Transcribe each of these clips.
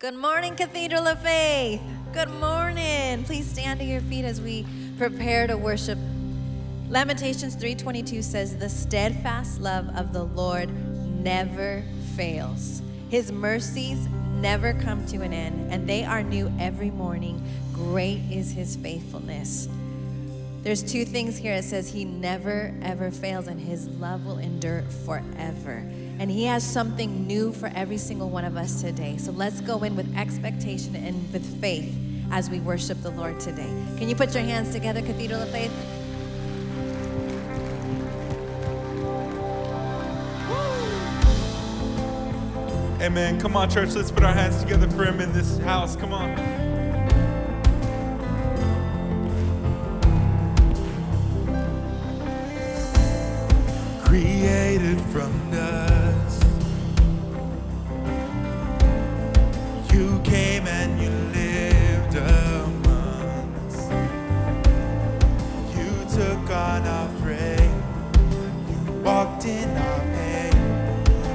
Good morning, Cathedral of Faith. Good morning. Please stand to your feet as we prepare to worship. Lamentations 3:22 says, "The steadfast love of the Lord never fails. His mercies never come to an end, and they are new every morning. Great is his faithfulness." There's two things here. It says he never ever fails and his love will endure forever. And he has something new for every single one of us today. So let's go in with expectation and with faith as we worship the Lord today. Can you put your hands together, Cathedral of Faith? Amen. Come on, church. Let's put our hands together for him in this house. Come on. Created from dust. Frame. You walked in our pain.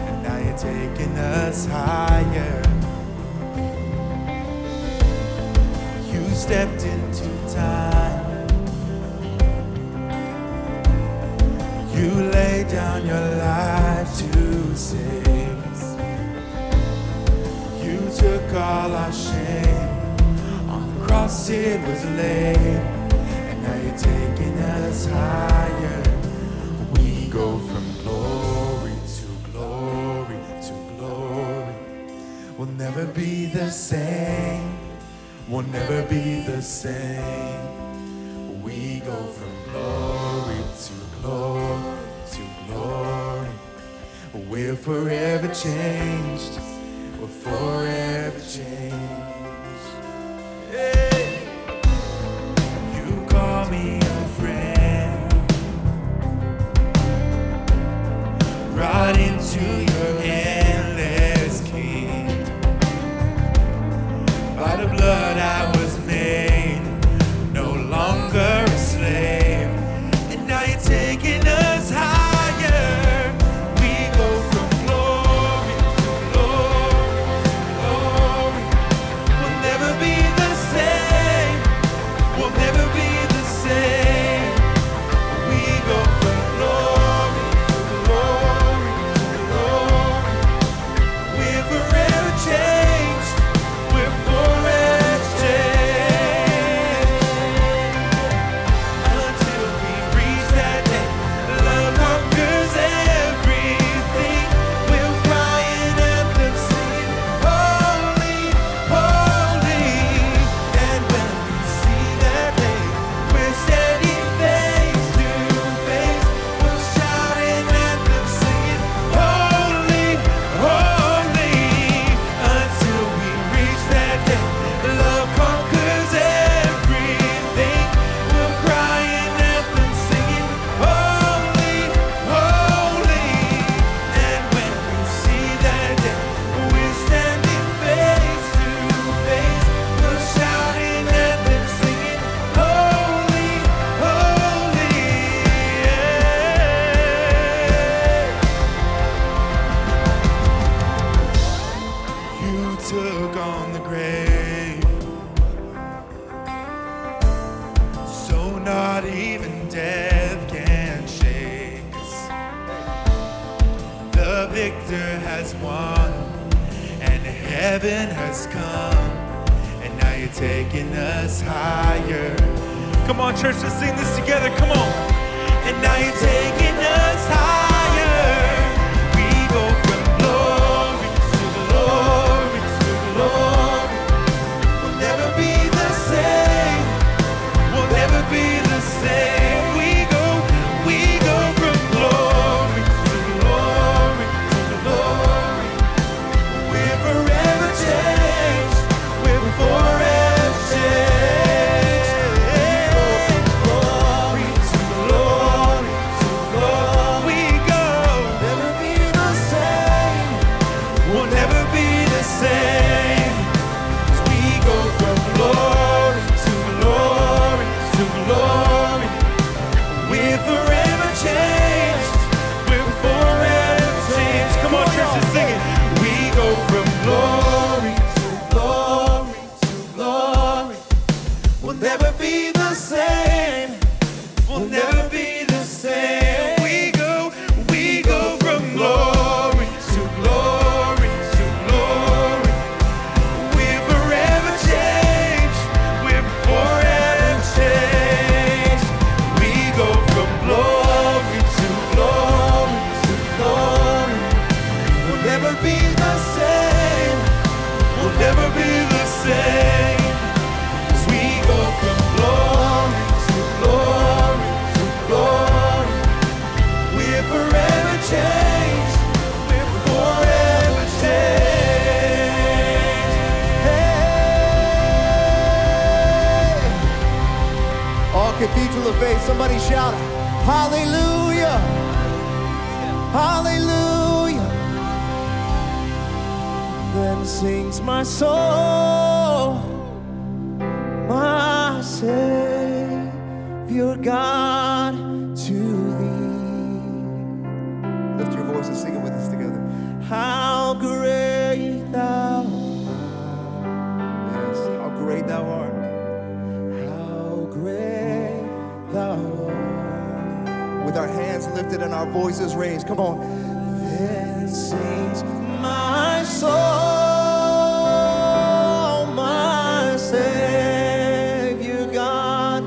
And now you're taking us higher. You stepped into time. You laid down your life to save us. You took all our shame. On the cross it was laid. Taking us higher. We go from glory to glory to glory. We'll never be the same. We'll never be the same. We go from glory to glory to glory. We're forever changed. We're forever changed. with our hands lifted and our voices raised. Come on. Then sings my soul, my Savior God,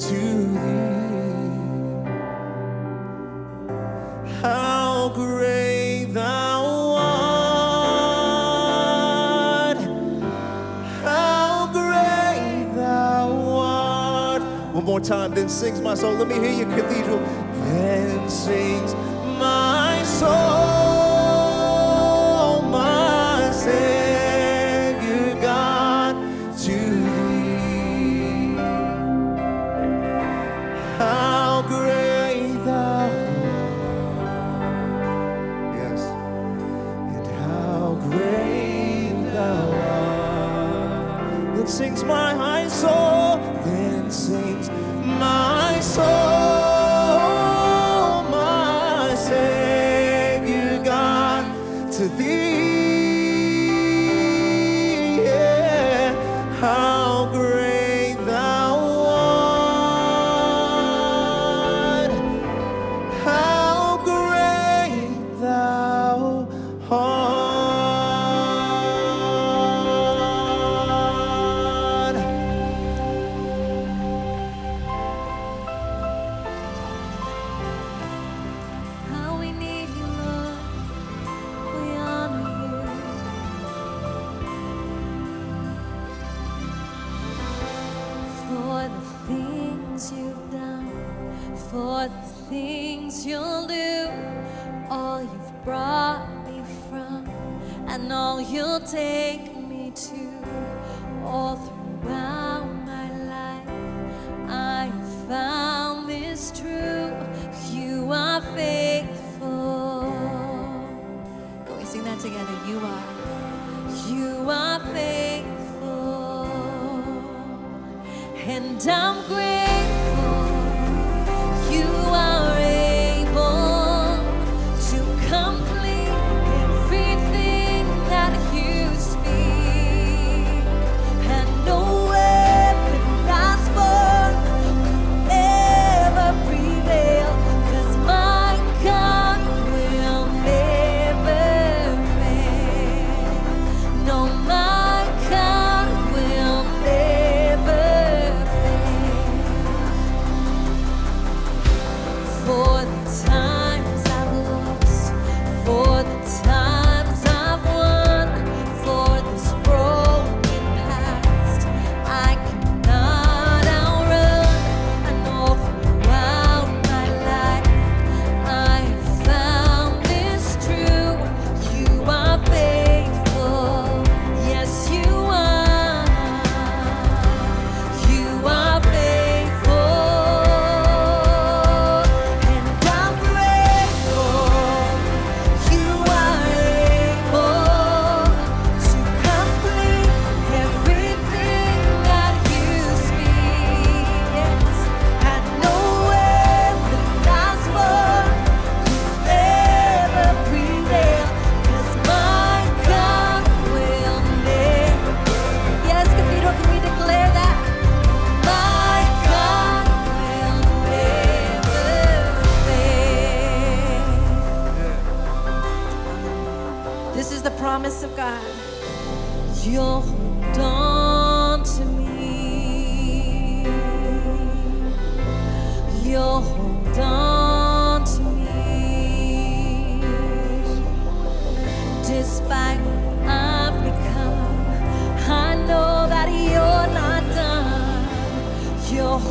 to thee. How great thou art! How great Thou art! One more time, then sings my soul. Let me hear you, cathedral and sings my soul.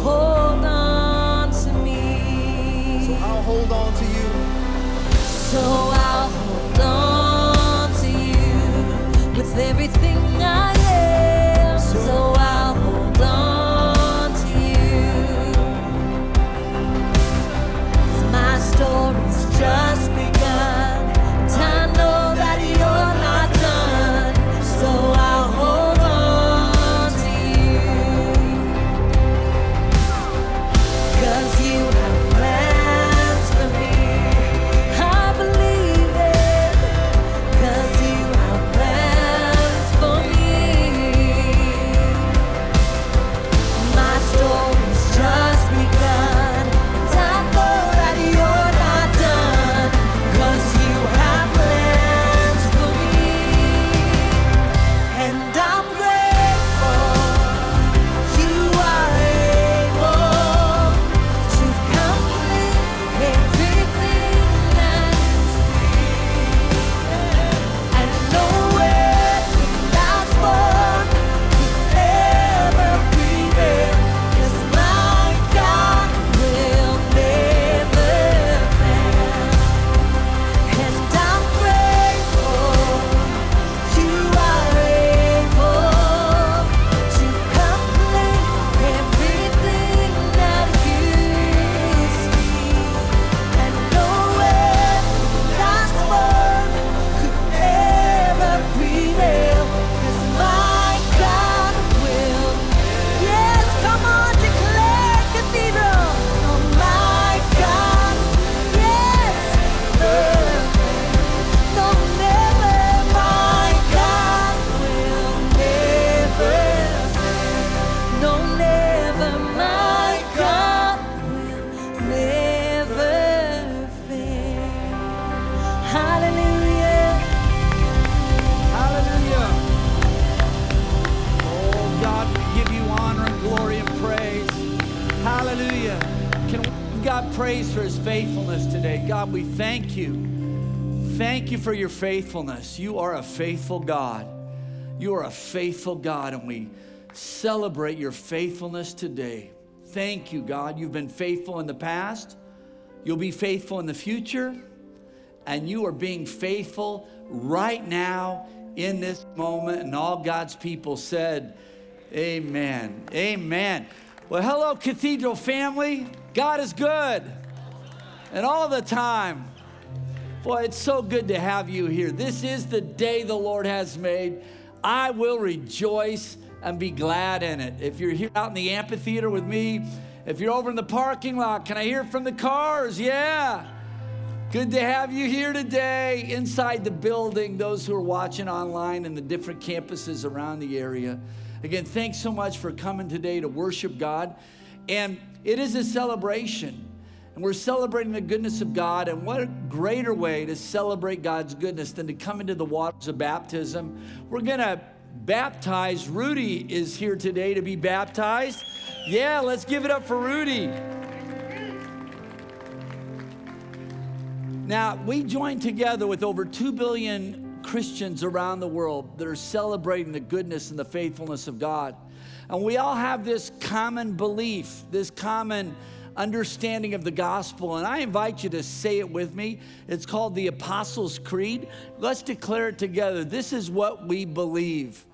hold on to me. So I'll hold on to you. So God praise for his faithfulness today. God, we thank you. Thank you for your faithfulness. You are a faithful God. You are a faithful God, and we celebrate your faithfulness today. Thank you, God. You've been faithful in the past, you'll be faithful in the future, and you are being faithful right now in this moment. And all God's people said, Amen. Amen. Well, hello, Cathedral family. God is good. And all the time. Boy, it's so good to have you here. This is the day the Lord has made. I will rejoice and be glad in it. If you're here out in the amphitheater with me, if you're over in the parking lot, can I hear from the cars? Yeah. Good to have you here today inside the building, those who are watching online and the different campuses around the area. Again, thanks so much for coming today to worship God. And it is a celebration. And we're celebrating the goodness of God. And what greater way to celebrate God's goodness than to come into the waters of baptism. We're going to baptize. Rudy is here today to be baptized. Yeah, let's give it up for Rudy. Now, we join together with over 2 billion Christians around the world that are celebrating the goodness and the faithfulness of God. And we all have this common belief, this common understanding of the gospel. And I invite you to say it with me. It's called the Apostles' Creed. Let's declare it together. This is what we believe.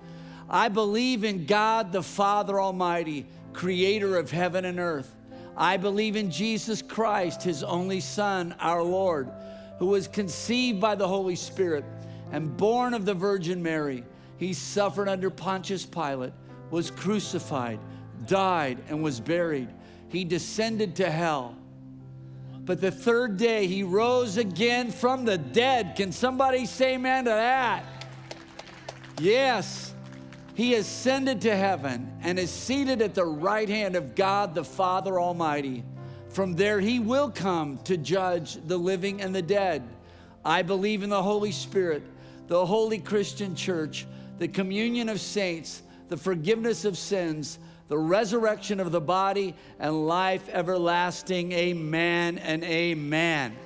I believe in God the Father Almighty, creator of heaven and earth. I believe in Jesus Christ, his only Son, our Lord who was conceived by the Holy Spirit and born of the Virgin Mary. He suffered under Pontius Pilate, was crucified, died, and was buried. He descended to hell. But the third day, he rose again from the dead. Can somebody say amen to that? Yes. He ascended to heaven and is seated at the right hand of God the Father Almighty. From there, he will come to judge the living and the dead. I believe in the Holy Spirit, the holy Christian church, the communion of saints, the forgiveness of sins, the resurrection of the body, and life everlasting. Amen and amen.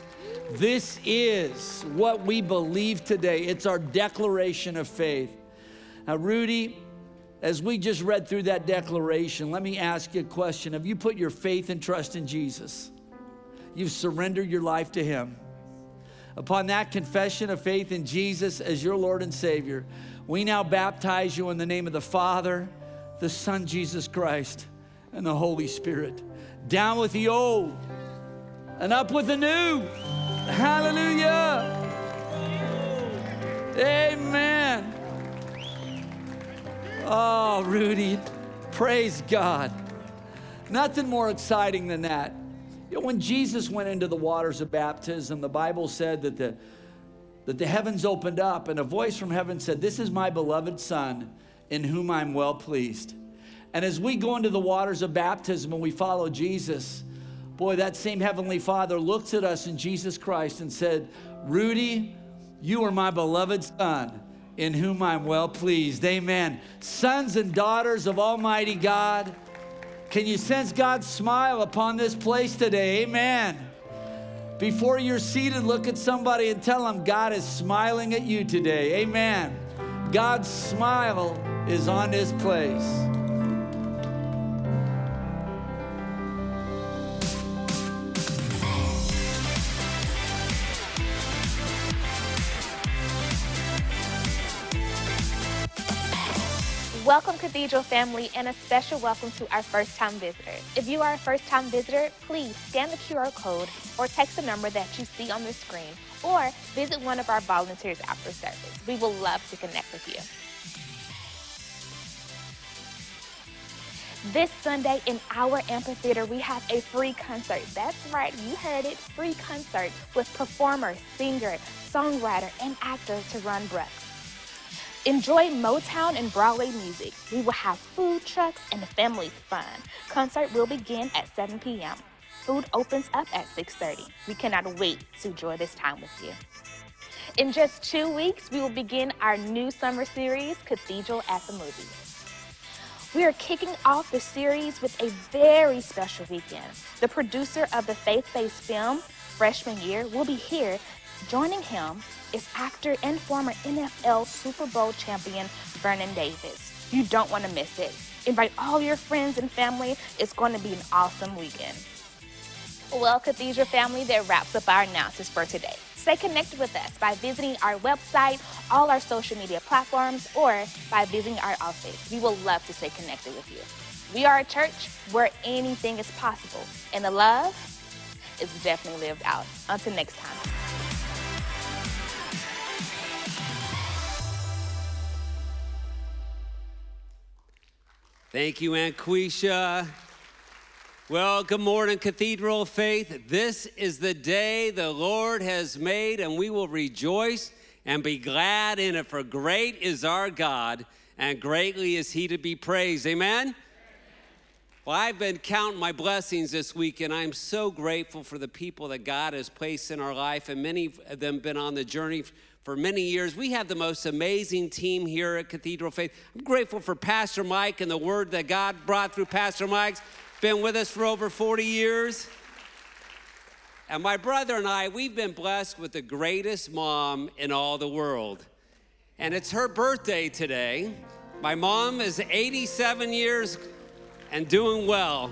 This is what we believe today. It's our declaration of faith. Now, Rudy, as we just read through that declaration, let me ask you a question. Have you put your faith and trust in Jesus? You've surrendered your life to Him. Upon that confession of faith in Jesus as your Lord and Savior, we now baptize you in the name of the Father, the Son, Jesus Christ, and the Holy Spirit. Down with the old and up with the new. Hallelujah. Amen. Oh, Rudy, praise God. Nothing more exciting than that. You know, when Jesus went into the waters of baptism, the Bible said that the, that the heavens opened up and a voice from heaven said, This is my beloved Son in whom I'm well pleased. And as we go into the waters of baptism and we follow Jesus, boy, that same Heavenly Father looks at us in Jesus Christ and said, Rudy, you are my beloved Son in whom I'm well pleased. Amen. Sons and daughters of Almighty God, can you sense God's smile upon this place today? Amen. Before you're seated, look at somebody and tell them God is smiling at you today. Amen. God's smile is on this place. Welcome, Cathedral family, and a special welcome to our first time visitors. If you are a first time visitor, please scan the QR code or text the number that you see on the screen or visit one of our volunteers after service. We will love to connect with you. This Sunday in our amphitheater, we have a free concert. That's right, you heard it, free concert with performer, singer, songwriter, and actor Terron Brooks. Enjoy Motown and Broadway music. We will have food trucks and family fun. Concert will begin at 7 p.m. Food opens up at 6:30. We cannot wait to enjoy this time with you. In just two weeks, we will begin our new summer series, Cathedral at the Movies. We are kicking off the series with a very special weekend. The producer of the faith based film, Freshman Year, will be here. Joining him is actor and former NFL Super Bowl champion Vernon Davis. You don't want to miss it. Invite all your friends and family. It's going to be an awesome weekend. Well, Cathedral family, that wraps up our announcements for today. Stay connected with us by visiting our website, all our social media platforms, or by visiting our office. We will love to stay connected with you. We are a church where anything is possible, and the love is definitely lived out. Until next time. Thank you, Aunt Quisha. Well, good morning, Cathedral Faith. This is the day the Lord has made, and we will rejoice and be glad in it. For great is our God, and greatly is He to be praised. Amen? Well, I've been counting my blessings this week, and I'm so grateful for the people that God has placed in our life, and many of them been on the journey for many years. We have the most amazing team here at Cathedral Faith. I'm grateful for Pastor Mike and the word that God brought through Pastor Mike's been with us for over 40 years. And my brother and I, we've been blessed with the greatest mom in all the world. And it's her birthday today. My mom is 87 years and doing well.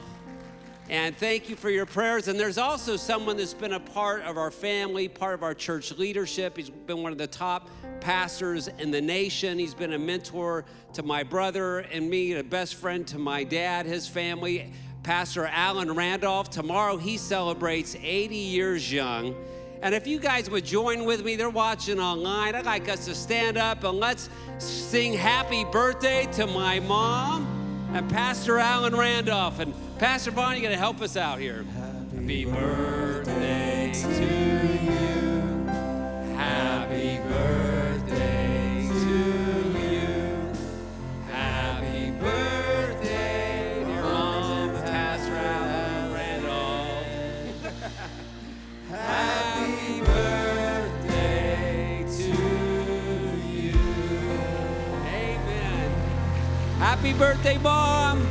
And thank you for your prayers. And there's also someone that's been a part of our family, part of our church leadership. He's been one of the top pastors in the nation. He's been a mentor to my brother and me, a best friend to my dad, his family. Pastor Alan Randolph. Tomorrow he celebrates 80 years young. And if you guys would join with me, they're watching online. I'd like us to stand up and let's sing happy birthday to my mom and Pastor Alan Randolph. And Pastor Vaughn, you're going to help us out here. Happy birthday to you. Happy birthday. Happy birthday, Mom.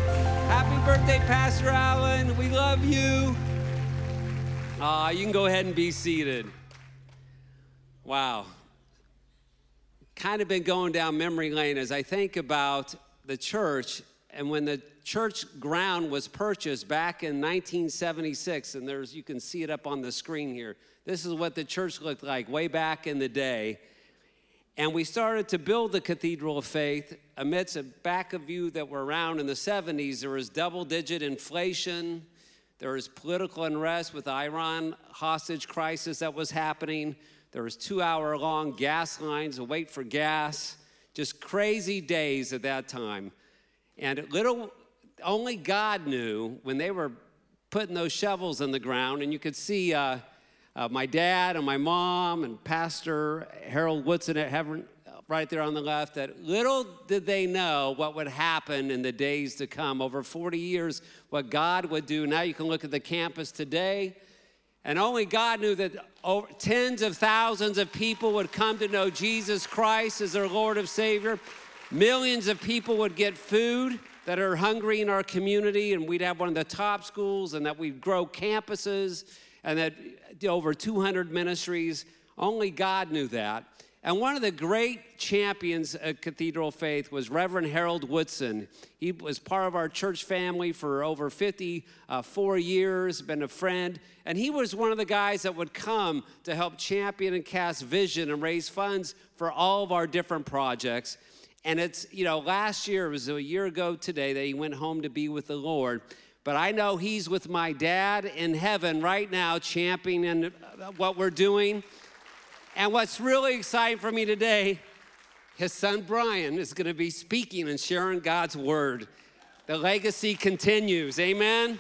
Happy birthday, Pastor Allen. We love you. Uh, you can go ahead and be seated. Wow. Kind of been going down memory lane as I think about the church and when the church ground was purchased back in 1976 and there's you can see it up on the screen here this is what the church looked like way back in the day and we started to build the Cathedral of Faith amidst a back of you that were around in the 70s. There was double digit inflation. There was political unrest with the Iran hostage crisis that was happening. There was two hour long gas lines to wait for gas. Just crazy days at that time. And little, only God knew when they were putting those shovels in the ground, and you could see uh, uh, my dad and my mom and Pastor Harold Woodson at Heaven, right there on the left, that little did they know what would happen in the days to come. Over 40 years, what God would do. Now you can look at the campus today, and only God knew that tens of thousands of people would come to know Jesus Christ as their Lord of Savior. Millions of people would get food that are hungry in our community, and we'd have one of the top schools, and that we'd grow campuses and that over 200 ministries. Only God knew that. And one of the great champions of Cathedral Faith was Reverend Harold Woodson. He was part of our church family for over 54 years, been a friend, and he was one of the guys that would come to help champion and cast vision and raise funds for all of our different projects. And it's, you know, last year, it was a year ago today that he went home to be with the Lord but I know he's with my dad in heaven right now, championing uh, what we're doing. And what's really exciting for me today, his son Brian is going to be speaking and sharing God's word. The legacy continues. Amen.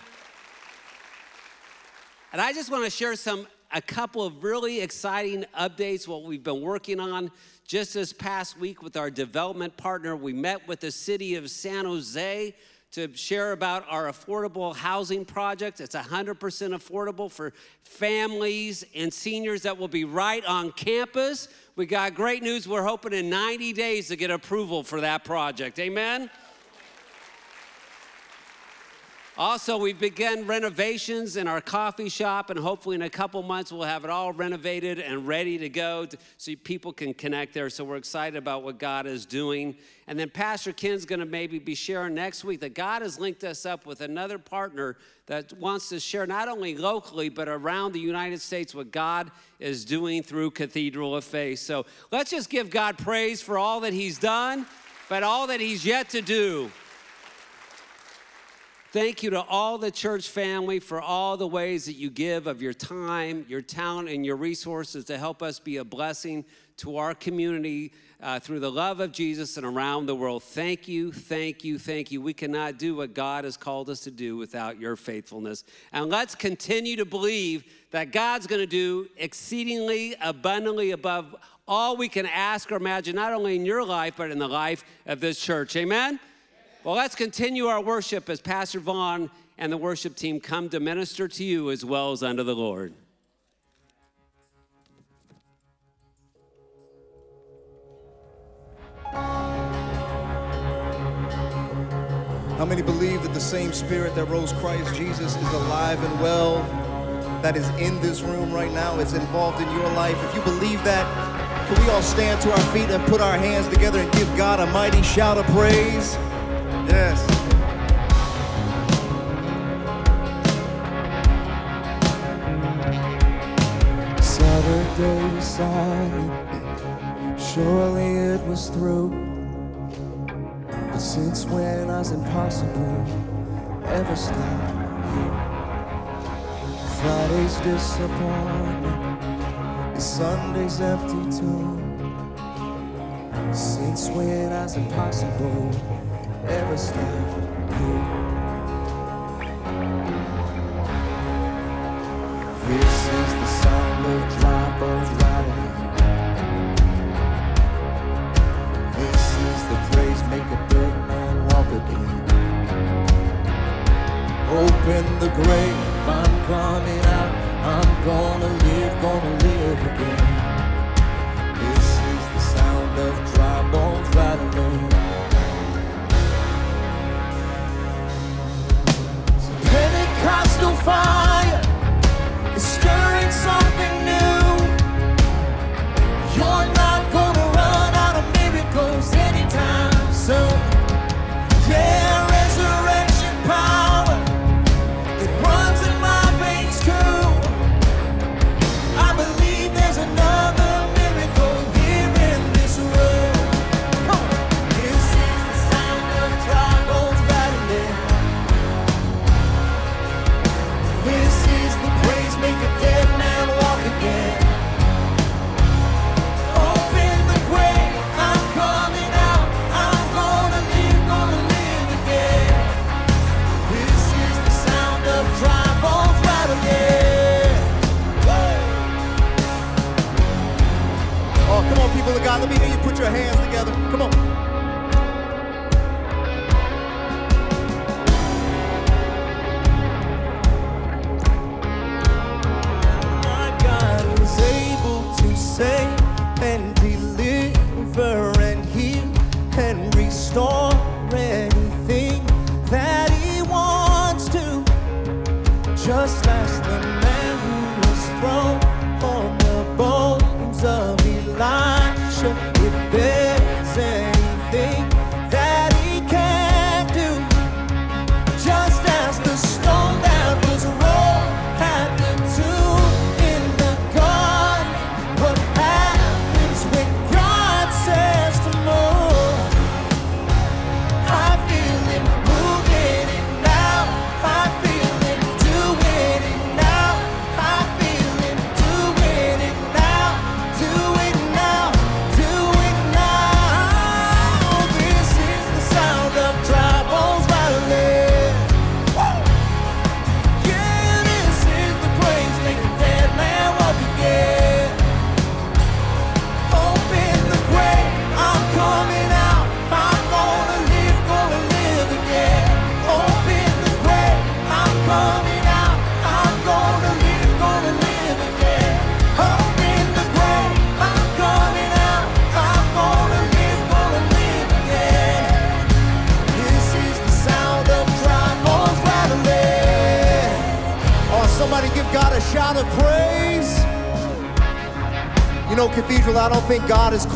And I just want to share some a couple of really exciting updates what we've been working on just this past week with our development partner. We met with the city of San Jose to share about our affordable housing project. It's 100% affordable for families and seniors that will be right on campus. We got great news. We're hoping in 90 days to get approval for that project. Amen? Also, we've begun renovations in our coffee shop, and hopefully, in a couple months, we'll have it all renovated and ready to go to, so people can connect there. So, we're excited about what God is doing. And then, Pastor Ken's going to maybe be sharing next week that God has linked us up with another partner that wants to share not only locally, but around the United States what God is doing through Cathedral of Faith. So, let's just give God praise for all that He's done, but all that He's yet to do. Thank you to all the church family for all the ways that you give of your time, your talent, and your resources to help us be a blessing to our community uh, through the love of Jesus and around the world. Thank you, thank you, thank you. We cannot do what God has called us to do without your faithfulness. And let's continue to believe that God's going to do exceedingly abundantly above all we can ask or imagine, not only in your life, but in the life of this church. Amen? Well, let's continue our worship as Pastor Vaughn and the worship team come to minister to you as well as unto the Lord. How many believe that the same spirit that rose Christ Jesus is alive and well, that is in this room right now, is involved in your life? If you believe that, can we all stand to our feet and put our hands together and give God a mighty shout of praise? Yes. Saturday silent, surely it was through. But since when has impossible ever stopped you? Friday's disappointment, Sunday's empty too. Since when has impossible ever stop you? This is the sound of dry bones rattling. This is the praise make a dead man walk again. Open the grave, I'm coming out. I'm gonna live, gonna live again.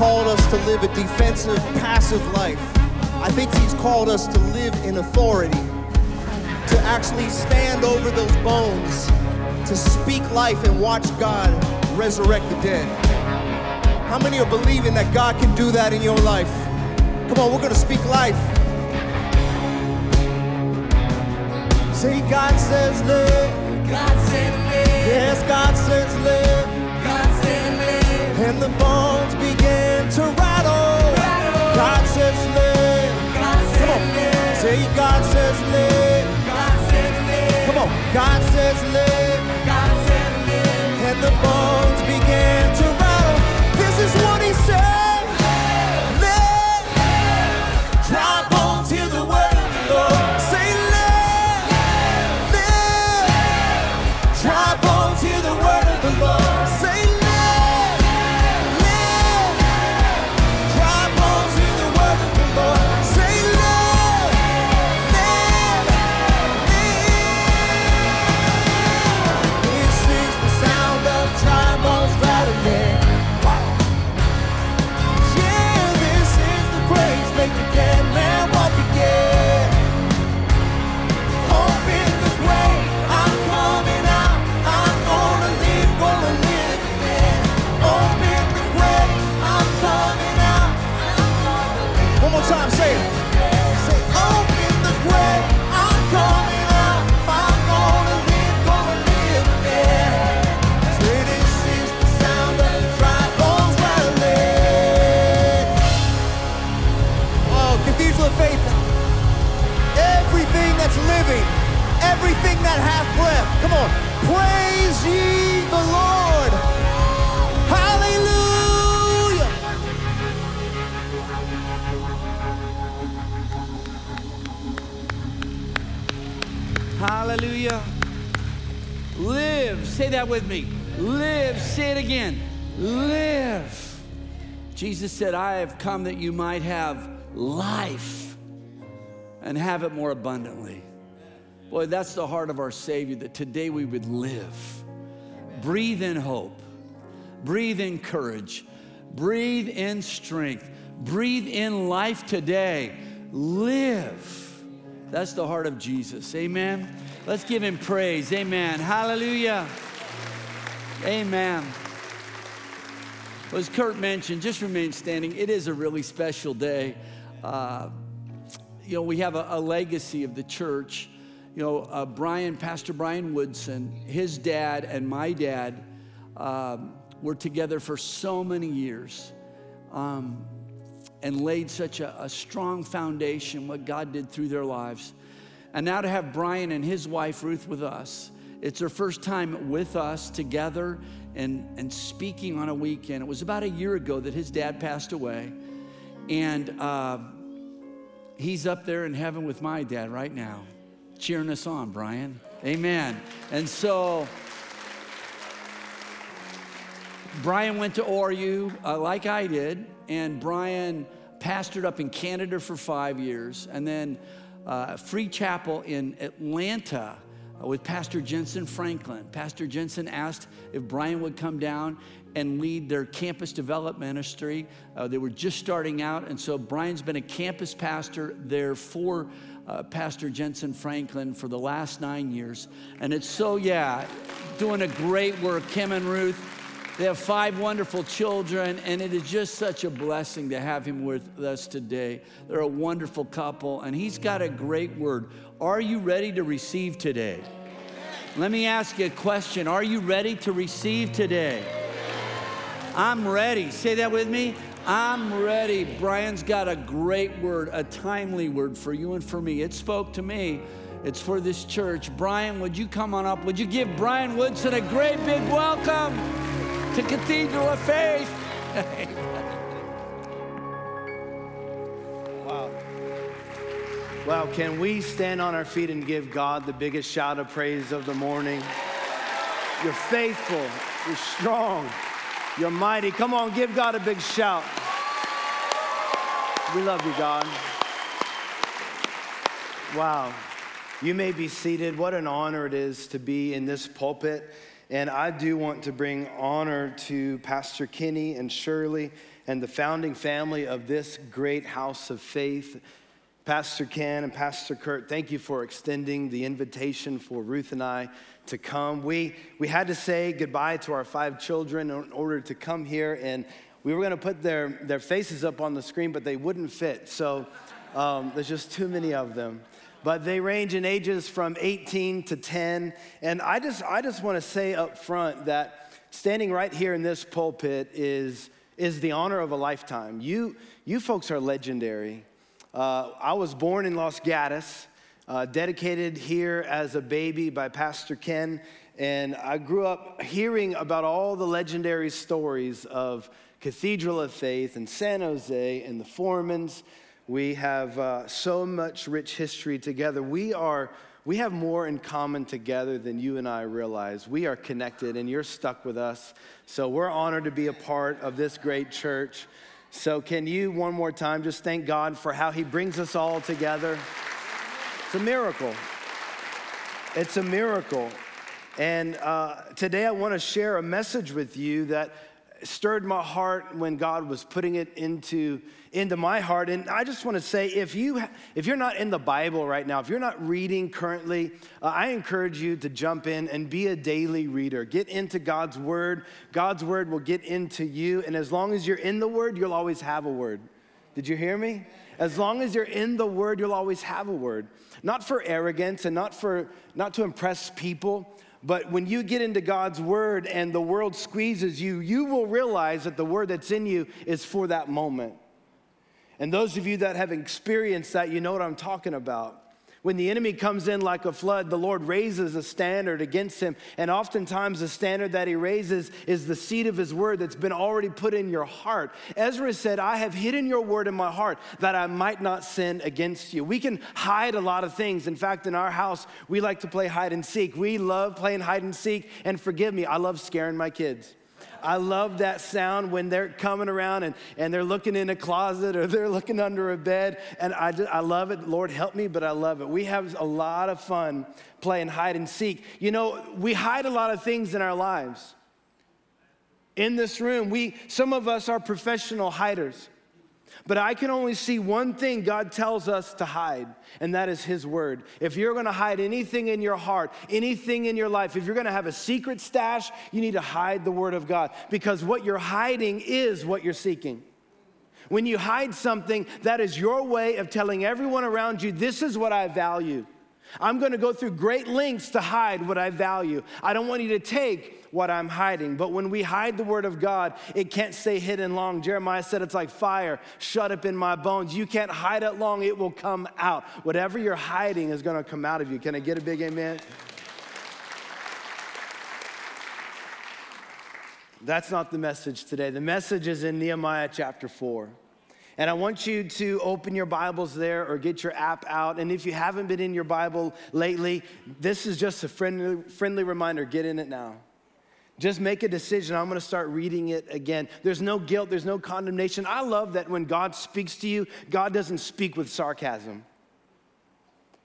Called us to live a defensive, passive life. I think He's called us to live in authority, to actually stand over those bones, to speak life and watch God resurrect the dead. How many are believing that God can do that in your life? Come on, we're going to speak life. Say, God says live. God said live. Yes, God says live. God says said, I have come that you might have life and have it more abundantly. Boy, that's the heart of our Savior, that today we would live. Breathe in hope. Breathe in courage. Breathe in strength. Breathe in life today. Live. That's the heart of Jesus. Amen. Let's give him praise. Amen. Hallelujah. Amen. Well, as Kurt mentioned, just remain standing. It is a really special day. Uh, you know, we have a, a legacy of the church. You know, uh, Brian, Pastor Brian Woodson, his dad and my dad um, were together for so many years um, and laid such a, a strong foundation, what God did through their lives. And now to have Brian and his wife Ruth with us, it's their first time with us together and, and speaking on a weekend. It was about a year ago that his dad passed away. And uh, he's up there in heaven with my dad right now, cheering us on, Brian. Amen. And so, Brian went to ORU uh, like I did, and Brian pastored up in Canada for five years, and then uh, Free Chapel in Atlanta with Pastor Jentezen Franklin. Pastor Jentezen asked if Brian would come down and lead their campus development ministry. Uh, they were just starting out, and so Brian's been a campus pastor there for uh, Pastor Jentezen Franklin for the last nine years. And it's so, yeah, doing a great work. Kim and Ruth, they have five wonderful children, and it is just such a blessing to have him with us today. They're a wonderful couple, and he's got a great word. Are you ready to receive today? Let me ask you a question Are you ready to receive today? I'm ready. Say that with me. I'm ready. Brian's got a great word, a timely word for you and for me. It spoke to me. It's for this church. Brian, would you come on up? Would you give Brian Woodson a great big welcome to Cathedral of Faith? Wow, can we stand on our feet and give God the biggest shout of praise of the morning? You're faithful, you're strong, you're mighty. Come on, give God a big shout. We love you, God. Wow. You may be seated. What an honor it is to be in this pulpit And I do want to bring honor to Pastor Kenny and Shirley and the founding family of this great house of faith. Pastor Ken and Pastor Kurt, thank you for extending the invitation for Ruth and I to come. We, we had to say goodbye to our five children in order to come here, and we were going to put their, their faces up on the screen, but they wouldn't fit. So um, there's just too many of them but they range in ages from 18 to 10. And I just, I just want to say up front that standing right here in this pulpit is, is the honor of a lifetime. You, you folks are legendary. Uh, I was born in Los Gatos, uh, dedicated here as a baby by Pastor Ken. And I grew up hearing about all the legendary stories of Cathedral of Faith and San Jose and the Foremans we have uh, so much rich history together. We are we have more in common together than you and I realize. We are connected and you're stuck with us. So we're honored to be a part of this great church. So can you one more time just thank God for how he brings us all together? It's a miracle. It's a miracle. And uh, today I want to share a message with you that stirred my heart when God was putting it into, into my heart. And I just want to say if, you, if you're not in the Bible right now, if you're not reading currently, uh, I encourage you to jump in and be a daily reader. Get into God's Word. God's Word will get into you. And as long as you're in the Word, you'll always have a word. Did you hear me? As long as you're in the Word, you'll always have a word. Not for arrogance and not, for, not to impress people but when you get into God's word and the world squeezes you, you will realize that the word that's in you is for that moment. And those of you that have experienced that, you know what I'm talking about. When the enemy comes in like a flood, the Lord raises a standard against him. And oftentimes, the standard that he raises is the seed of his word that's been already put in your heart. Ezra said, I have hidden your word in my heart that I might not sin against you. We can hide a lot of things. In fact, in our house, we like to play hide and seek. We love playing hide and seek. And forgive me, I love scaring my kids. I love that sound when they're coming around and, and they're looking in a closet or they're looking under a bed. And I, just, I love it. Lord, help me, but I love it. We have a lot of fun playing hide and seek. You know, we hide a lot of things in our lives. In this room, we, some of us are professional hiders. But I can only see one thing God tells us to hide, and that is His Word. If you're gonna hide anything in your heart, anything in your life, if you're gonna have a secret stash, you need to hide the Word of God because what you're hiding is what you're seeking. When you hide something, that is your way of telling everyone around you, this is what I value. I'm gonna go through great lengths to hide what I value. I don't want you to take what I'm hiding. But when we hide the word of God, it can't stay hidden long. Jeremiah said it's like fire shut up in my bones. You can't hide it long, it will come out. Whatever you're hiding is gonna come out of you. Can I get a big amen? That's not the message today. The message is in Nehemiah chapter 4. And I want you to open your Bibles there or get your app out. And if you haven't been in your Bible lately, this is just a friendly, friendly reminder get in it now. Just make a decision. I'm going to start reading it again. There's no guilt, there's no condemnation. I love that when God speaks to you, God doesn't speak with sarcasm.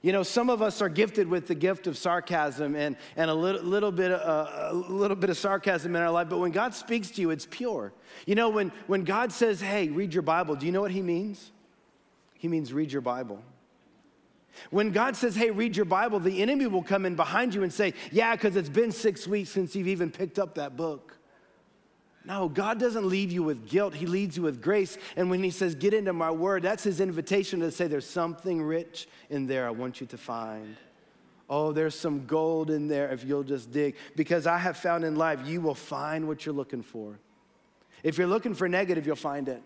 You know, some of us are gifted with the gift of sarcasm and, and a little, little, bit, uh, a little bit of sarcasm in our life, but when God speaks to you, it's pure. You know, when, when God says, hey, read your Bible, do you know what He means? He means read your Bible. When God says, hey, read your Bible, the enemy will come in behind you and say, yeah, because it's been six weeks since you've even picked up that book. No, God doesn't lead you with guilt. He leads you with grace. And when He says, get into my word, that's His invitation to say, there's something rich in there I want you to find. Oh, there's some gold in there if you'll just dig. Because I have found in life, you will find what you're looking for. If you're looking for negative, you'll find it.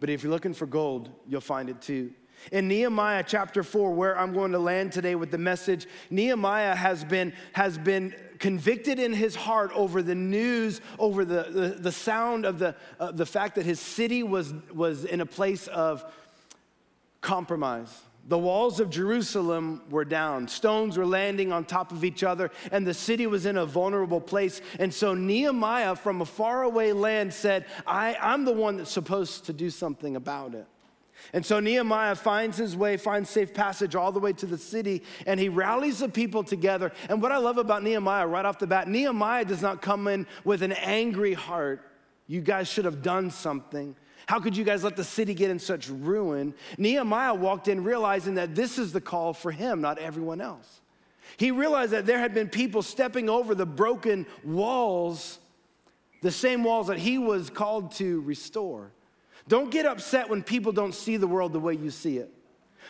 But if you're looking for gold, you'll find it too. In Nehemiah chapter 4, where I'm going to land today with the message, Nehemiah has been, has been convicted in his heart over the news, over the, the, the sound of the, uh, the fact that his city was, was in a place of compromise. The walls of Jerusalem were down. Stones were landing on top of each other, and the city was in a vulnerable place. And so Nehemiah, from a faraway land, said, I, I'm the one that's supposed to do something about it. And so Nehemiah finds his way, finds safe passage all the way to the city, and he rallies the people together. And what I love about Nehemiah right off the bat, Nehemiah does not come in with an angry heart. You guys should have done something. How could you guys let the city get in such ruin? Nehemiah walked in realizing that this is the call for him, not everyone else. He realized that there had been people stepping over the broken walls, the same walls that he was called to restore. Don't get upset when people don't see the world the way you see it.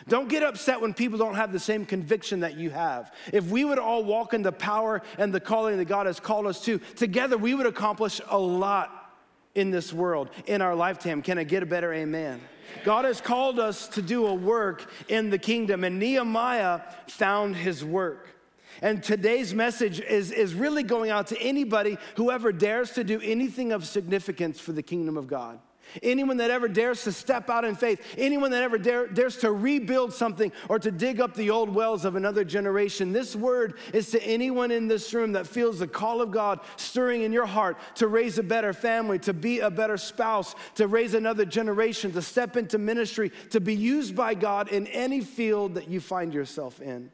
Don't get upset when people don't have the same conviction that you have. If we would all walk in the power and the calling that God has called us to, together we would accomplish a lot in this world in our lifetime. Can I get a better amen? God has called us to do a work in the kingdom, and Nehemiah found his work. And today's message is, is really going out to anybody who ever dares to do anything of significance for the kingdom of God. Anyone that ever dares to step out in faith, anyone that ever dare, dares to rebuild something or to dig up the old wells of another generation, this word is to anyone in this room that feels the call of God stirring in your heart to raise a better family, to be a better spouse, to raise another generation, to step into ministry, to be used by God in any field that you find yourself in.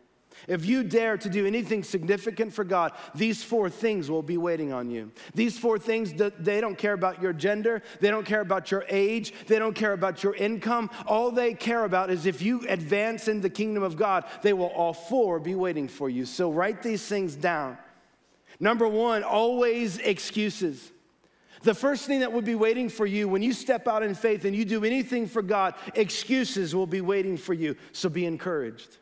If you dare to do anything significant for God, these four things will be waiting on you. These four things, they don't care about your gender, they don't care about your age, they don't care about your income. All they care about is if you advance in the kingdom of God, they will all four be waiting for you. So write these things down. Number one, always excuses. The first thing that will be waiting for you when you step out in faith and you do anything for God, excuses will be waiting for you. So be encouraged.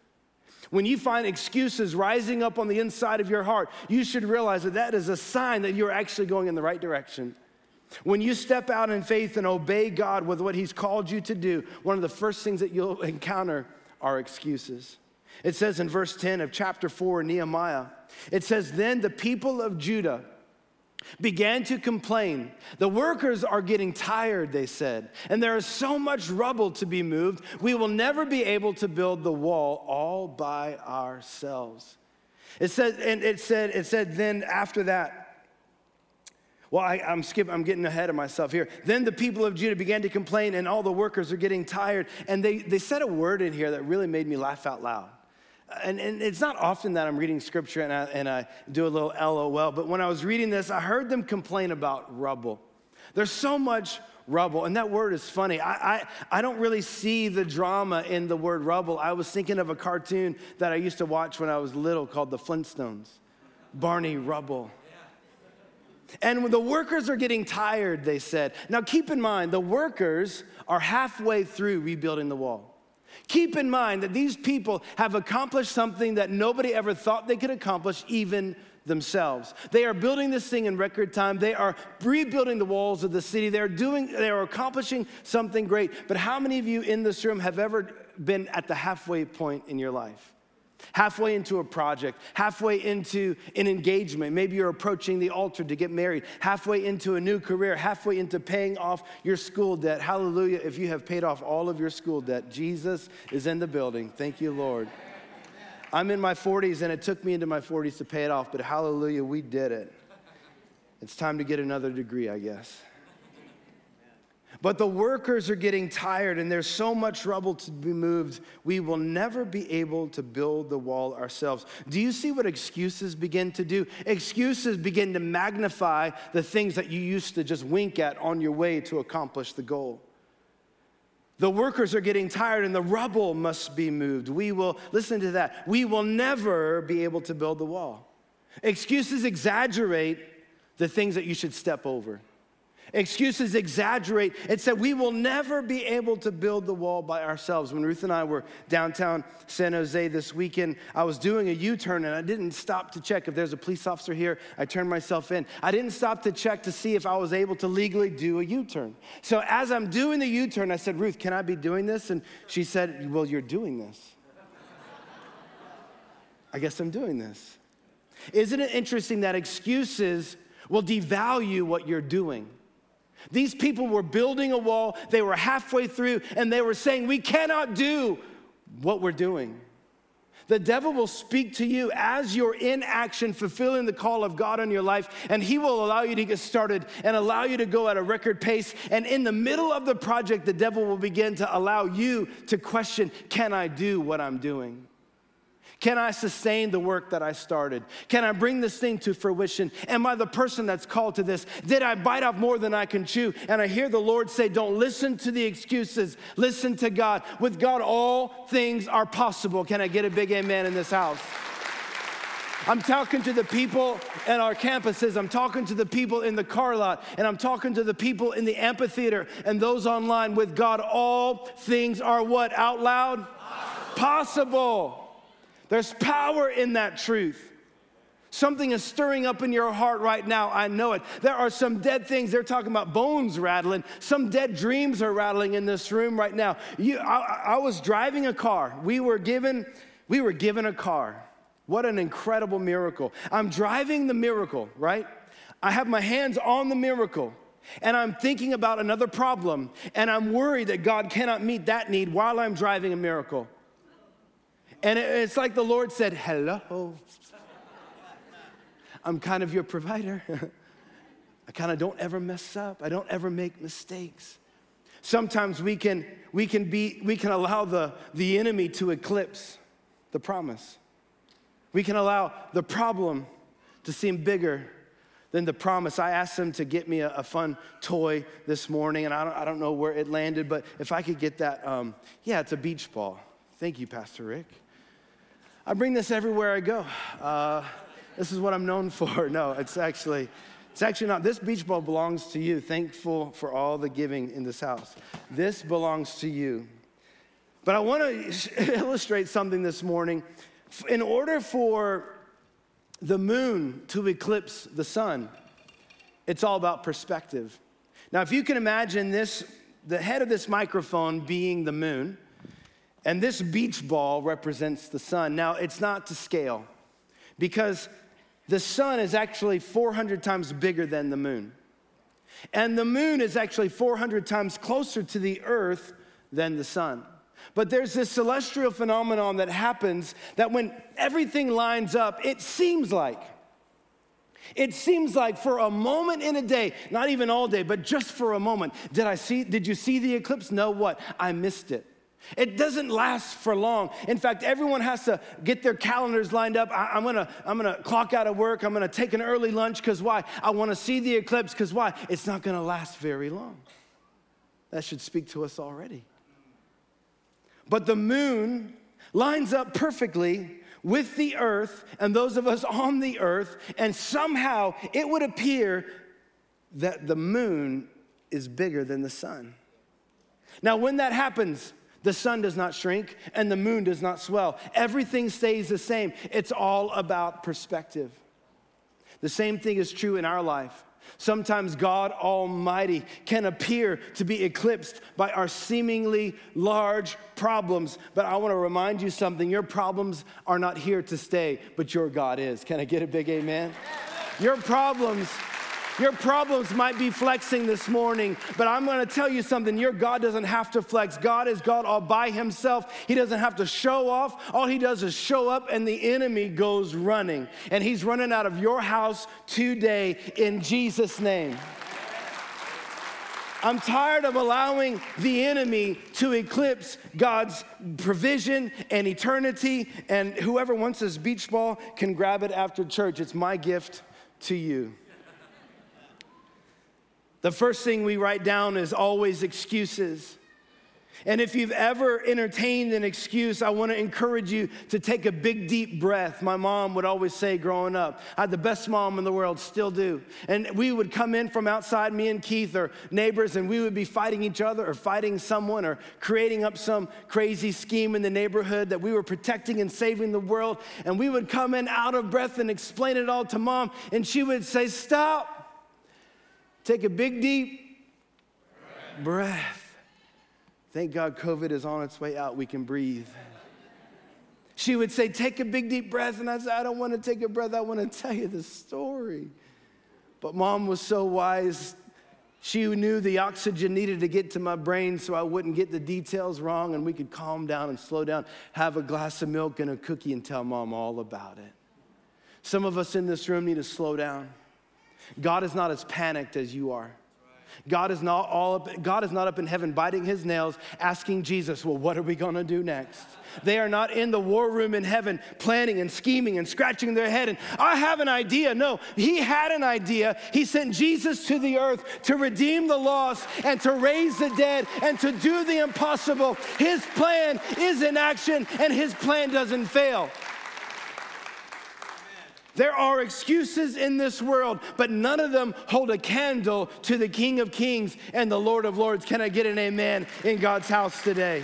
When you find excuses rising up on the inside of your heart, you should realize that that is a sign that you're actually going in the right direction. When you step out in faith and obey God with what He's called you to do, one of the first things that you'll encounter are excuses. It says in verse 10 of chapter 4, Nehemiah, it says, Then the people of Judah, began to complain. The workers are getting tired, they said, and there is so much rubble to be moved, we will never be able to build the wall all by ourselves. It said, and it said, it said then after that, well, I, am skipping, I'm getting ahead of myself here. Then the people of Judah began to complain, and all the workers are getting tired. And they, they said a word in here that really made me laugh out loud and, and it's not often that I'm reading scripture and I, and I do a little LOL, but when I was reading this, I heard them complain about rubble. There's so much rubble, and that word is funny. I, I, I don't really see the drama in the word rubble. I was thinking of a cartoon that I used to watch when I was little called The Flintstones Barney Rubble. And the workers are getting tired, they said. Now keep in mind, the workers are halfway through rebuilding the wall. Keep in mind that these people have accomplished something that nobody ever thought they could accomplish, even themselves. They are building this thing in record time. They are rebuilding the walls of the city. They're doing, they are accomplishing something great. But how many of you in this room have ever been at the halfway point in your life? Halfway into a project, halfway into an engagement. Maybe you're approaching the altar to get married, halfway into a new career, halfway into paying off your school debt. Hallelujah. If you have paid off all of your school debt, Jesus is in the building. Thank you, Lord. I'm in my 40s and it took me into my 40s to pay it off, but hallelujah, we did it. It's time to get another degree, I guess. But the workers are getting tired and there's so much rubble to be moved, we will never be able to build the wall ourselves. Do you see what excuses begin to do? Excuses begin to magnify the things that you used to just wink at on your way to accomplish the goal. The workers are getting tired and the rubble must be moved. We will, listen to that, we will never be able to build the wall. Excuses exaggerate the things that you should step over. Excuses exaggerate. It said we will never be able to build the wall by ourselves. When Ruth and I were downtown San Jose this weekend, I was doing a U turn and I didn't stop to check if there's a police officer here. I turned myself in. I didn't stop to check to see if I was able to legally do a U turn. So as I'm doing the U turn, I said, Ruth, can I be doing this? And she said, Well, you're doing this. I guess I'm doing this. Isn't it interesting that excuses will devalue what you're doing? These people were building a wall, they were halfway through, and they were saying, We cannot do what we're doing. The devil will speak to you as you're in action, fulfilling the call of God on your life, and he will allow you to get started and allow you to go at a record pace. And in the middle of the project, the devil will begin to allow you to question Can I do what I'm doing? Can I sustain the work that I started? Can I bring this thing to fruition? Am I the person that's called to this? Did I bite off more than I can chew? And I hear the Lord say, Don't listen to the excuses, listen to God. With God, all things are possible. Can I get a big amen in this house? I'm talking to the people at our campuses. I'm talking to the people in the car lot. And I'm talking to the people in the amphitheater and those online. With God, all things are what? Out loud? Possible. There's power in that truth. Something is stirring up in your heart right now. I know it. There are some dead things. They're talking about bones rattling. Some dead dreams are rattling in this room right now. You, I, I was driving a car. We were given, we were given a car. What an incredible miracle. I'm driving the miracle, right? I have my hands on the miracle and I'm thinking about another problem and I'm worried that God cannot meet that need while I'm driving a miracle. And it's like the Lord said, Hello. I'm kind of your provider. I kind of don't ever mess up. I don't ever make mistakes. Sometimes we can, we can, be, we can allow the, the enemy to eclipse the promise. We can allow the problem to seem bigger than the promise. I asked him to get me a, a fun toy this morning, and I don't, I don't, know where it landed, but if I could get that, um, yeah, it's a beach ball. Thank you, Pastor Rick. I bring this everywhere I go. Uh, this is what I'm known for. No, it's actually, it's actually not. This beach ball belongs to you. Thankful for all the giving in this house. This belongs to you. But I want to illustrate something this morning. In order for the moon to eclipse the sun, it's all about perspective. Now, if you can imagine this, the head of this microphone being the moon, and this beach ball represents the sun. Now, it's not to scale because the sun is actually 400 times bigger than the moon. And the moon is actually 400 times closer to the earth than the sun. But there's this celestial phenomenon that happens that when everything lines up, it seems like, it seems like for a moment in a day, not even all day, but just for a moment, did I see, did you see the eclipse? No, what? I missed it. It doesn't last for long. In fact, everyone has to get their calendars lined up. I, am gonna, I'm gonna clock out of work. I'm gonna take an early lunch because why? I wanna see the eclipse because why? It's not gonna last very long. That should speak to us already. But the moon lines up perfectly with the earth and those of us on the earth, and somehow it would appear that the moon is bigger than the sun. Now, when that happens, the sun does not shrink and the moon does not swell. Everything stays the same. It's all about perspective. The same thing is true in our life. Sometimes God Almighty can appear to be eclipsed by our seemingly large problems. But I want to remind you something your problems are not here to stay, but your God is. Can I get a big amen? Your problems your problems might be flexing this morning, but I'm gonna tell you something. Your God doesn't have to flex. God is God all by himself. He doesn't have to show off. All he does is show up, and the enemy goes running. And he's running out of your house today in Jesus' name. I'm tired of allowing the enemy to eclipse God's provision and eternity. And whoever wants this beach ball can grab it after church. It's my gift to you. The first thing we write down is always excuses. And if you've ever entertained an excuse, I want to encourage you to take a big, deep breath. My mom would always say growing up, I had the best mom in the world, still do. And we would come in from outside, me and Keith or neighbors, and we would be fighting each other or fighting someone or creating up some crazy scheme in the neighborhood that we were protecting and saving the world. And we would come in out of breath and explain it all to mom, and she would say, Stop. Take a big, deep breath. Thank God COVID is on its way out. We can breathe. She would say, Take a big, deep breath. And I said, I don't want to take a breath. I want to tell you the story. But mom was so wise. She knew the oxygen needed to get to my brain so I wouldn't get the details wrong and we could calm down and slow down, have a glass of milk and a cookie and tell mom all about it. Some of us in this room need to slow down. God is not as panicked as you are. God is not all up, God is not up in heaven biting his nails asking Jesus, "Well, what are we going to do next?" They are not in the war room in heaven planning and scheming and scratching their head and I have an idea. No, he had an idea. He sent Jesus to the earth to redeem the lost and to raise the dead and to do the impossible. His plan is in action and his plan doesn't fail. There are excuses in this world, but none of them hold a candle to the King of Kings and the Lord of Lords. Can I get an amen in God's house today?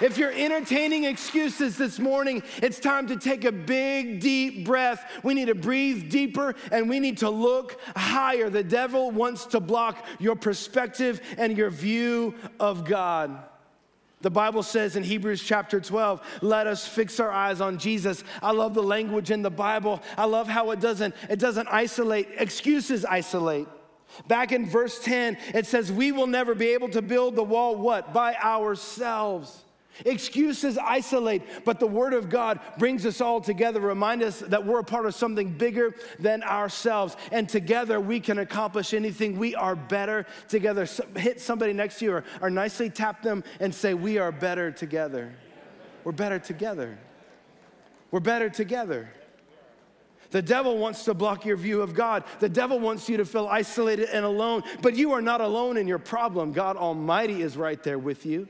If you're entertaining excuses this morning, it's time to take a big, deep breath. We need to breathe deeper and we need to look higher. The devil wants to block your perspective and your view of God. The Bible says in Hebrews chapter 12, let us fix our eyes on Jesus. I love the language in the Bible. I love how it doesn't it doesn't isolate. Excuses isolate. Back in verse 10, it says we will never be able to build the wall what? By ourselves. Excuses isolate, but the Word of God brings us all together, remind us that we're a part of something bigger than ourselves. And together we can accomplish anything. We are better together. So hit somebody next to you or, or nicely tap them and say, We are better together. We're better together. We're better together. The devil wants to block your view of God. The devil wants you to feel isolated and alone, but you are not alone in your problem. God Almighty is right there with you.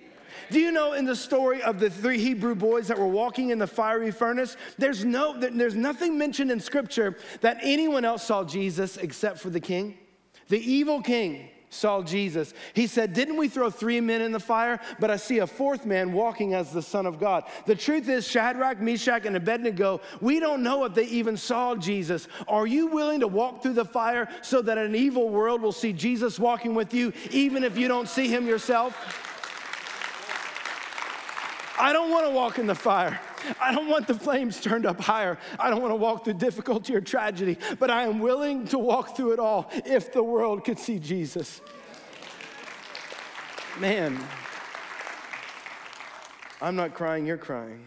Do you know in the story of the three Hebrew boys that were walking in the fiery furnace, there's, no, there's nothing mentioned in scripture that anyone else saw Jesus except for the king? The evil king saw Jesus. He said, Didn't we throw three men in the fire? But I see a fourth man walking as the Son of God. The truth is, Shadrach, Meshach, and Abednego, we don't know if they even saw Jesus. Are you willing to walk through the fire so that an evil world will see Jesus walking with you, even if you don't see him yourself? I don't want to walk in the fire. I don't want the flames turned up higher. I don't want to walk through difficulty or tragedy, but I am willing to walk through it all if the world could see Jesus. Man, I'm not crying, you're crying.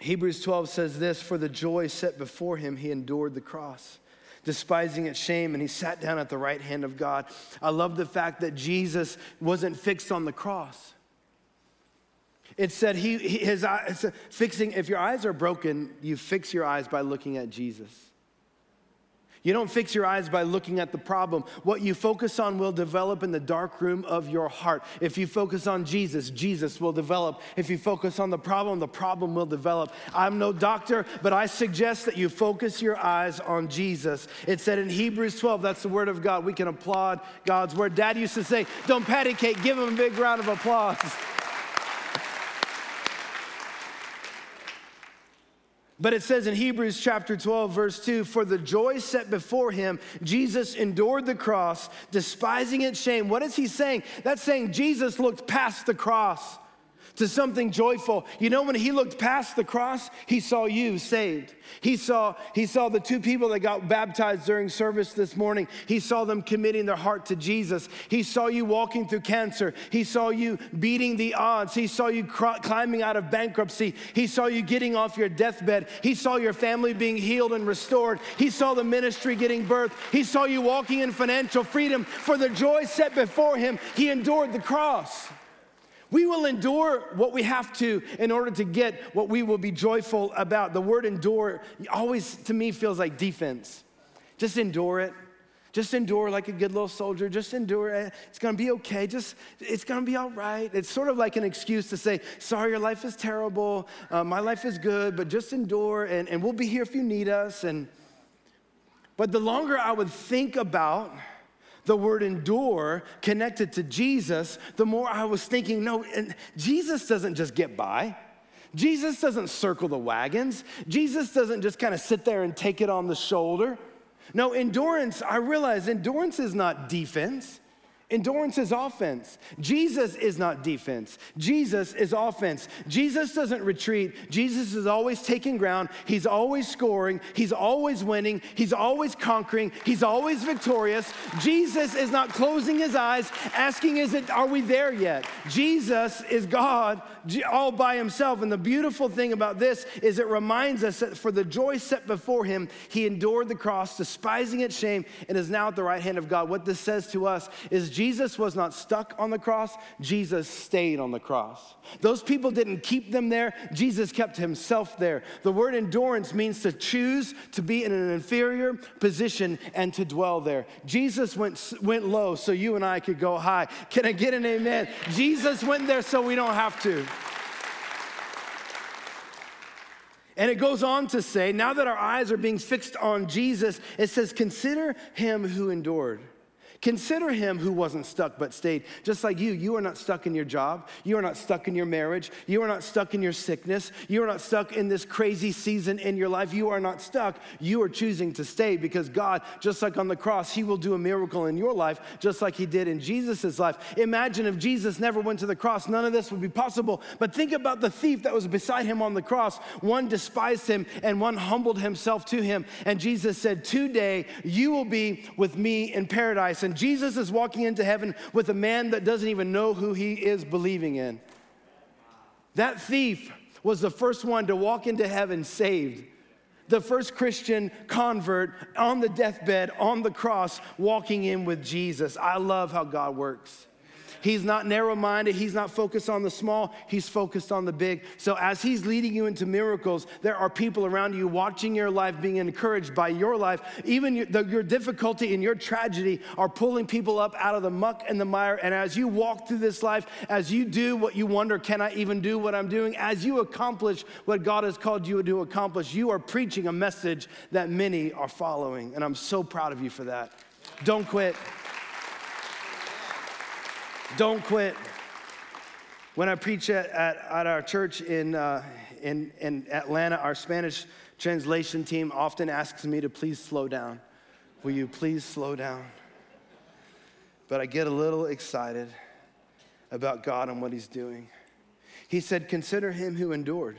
Hebrews 12 says this For the joy set before him, he endured the cross despising its shame, and he sat down at the right hand of God. I love the fact that Jesus wasn't fixed on the cross. It said he, his eyes, fixing, if your eyes are broken, you fix your eyes by looking at Jesus. You don't fix your eyes by looking at the problem. What you focus on will develop in the dark room of your heart. If you focus on Jesus, Jesus will develop. If you focus on the problem, the problem will develop. I'm no doctor, but I suggest that you focus your eyes on Jesus. It said in Hebrews 12, that's the word of God. We can applaud God's word. Dad used to say, Don't patty cake, give him a big round of applause. But it says in Hebrews chapter 12, verse 2 For the joy set before him, Jesus endured the cross, despising its shame. What is he saying? That's saying Jesus looked past the cross to something joyful. You know, when he looked past the cross, he saw you saved. He saw, he saw the two people that got baptized during service this morning. He saw them committing their heart to Jesus. He saw you walking through cancer. He saw you beating the odds. He saw you cr- climbing out of bankruptcy. He saw you getting off your deathbed. He saw your family being healed and restored. He saw the ministry getting birthed. He saw you walking in financial freedom. For the joy set before him, he endured the cross. We will endure what we have to in order to get what we will be joyful about. The word endure always to me feels like defense. Just endure it. Just endure like a good little soldier. Just endure it. It's gonna be okay. Just, it's gonna be all right. It's sort of like an excuse to say, sorry, your life is terrible. Uh, my life is good, but just endure and, and we'll be here if you need us. And, but the longer I would think about the word endure connected to Jesus, the more I was thinking, no, Jesus doesn't just get by. Jesus doesn't circle the wagons. Jesus doesn't just kind of sit there and take it on the shoulder. No, endurance, I realize endurance is not defense. Endurance is offense. Jesus is not defense. Jesus is offense. Jesus doesn't retreat. Jesus is always taking ground. He's always scoring. He's always winning. He's always conquering. He's always victorious. Jesus is not closing his eyes, asking, Is it, are we there yet? Jesus is God all by himself. And the beautiful thing about this is it reminds us that for the joy set before him, he endured the cross, despising its shame, and is now at the right hand of God. What this says to us is Jesus was not stuck on the cross, Jesus stayed on the cross. Those people didn't keep them there, Jesus kept himself there. The word endurance means to choose to be in an inferior position and to dwell there. Jesus went, went low so you and I could go high. Can I get an amen? Jesus went there so we don't have to. And it goes on to say, now that our eyes are being fixed on Jesus, it says, consider him who endured. Consider him who wasn't stuck but stayed. Just like you, you are not stuck in your job. You are not stuck in your marriage. You are not stuck in your sickness. You are not stuck in this crazy season in your life. You are not stuck. You are choosing to stay because God, just like on the cross, he will do a miracle in your life, just like he did in Jesus' life. Imagine if Jesus never went to the cross, none of this would be possible. But think about the thief that was beside him on the cross. One despised him and one humbled himself to him. And Jesus said, Today you will be with me in paradise and Jesus is walking into heaven with a man that doesn't even know who he is believing in. That thief was the first one to walk into heaven saved. The first Christian convert on the deathbed, on the cross, walking in with Jesus. I love how God works. He's not narrow minded. He's not focused on the small. He's focused on the big. So, as He's leading you into miracles, there are people around you watching your life, being encouraged by your life. Even your, the, your difficulty and your tragedy are pulling people up out of the muck and the mire. And as you walk through this life, as you do what you wonder, can I even do what I'm doing? As you accomplish what God has called you to accomplish, you are preaching a message that many are following. And I'm so proud of you for that. Don't quit. Don't quit. When I preach at, at, at our church in, uh, in, in Atlanta, our Spanish translation team often asks me to please slow down. Will you please slow down? But I get a little excited about God and what He's doing. He said, Consider Him who endured.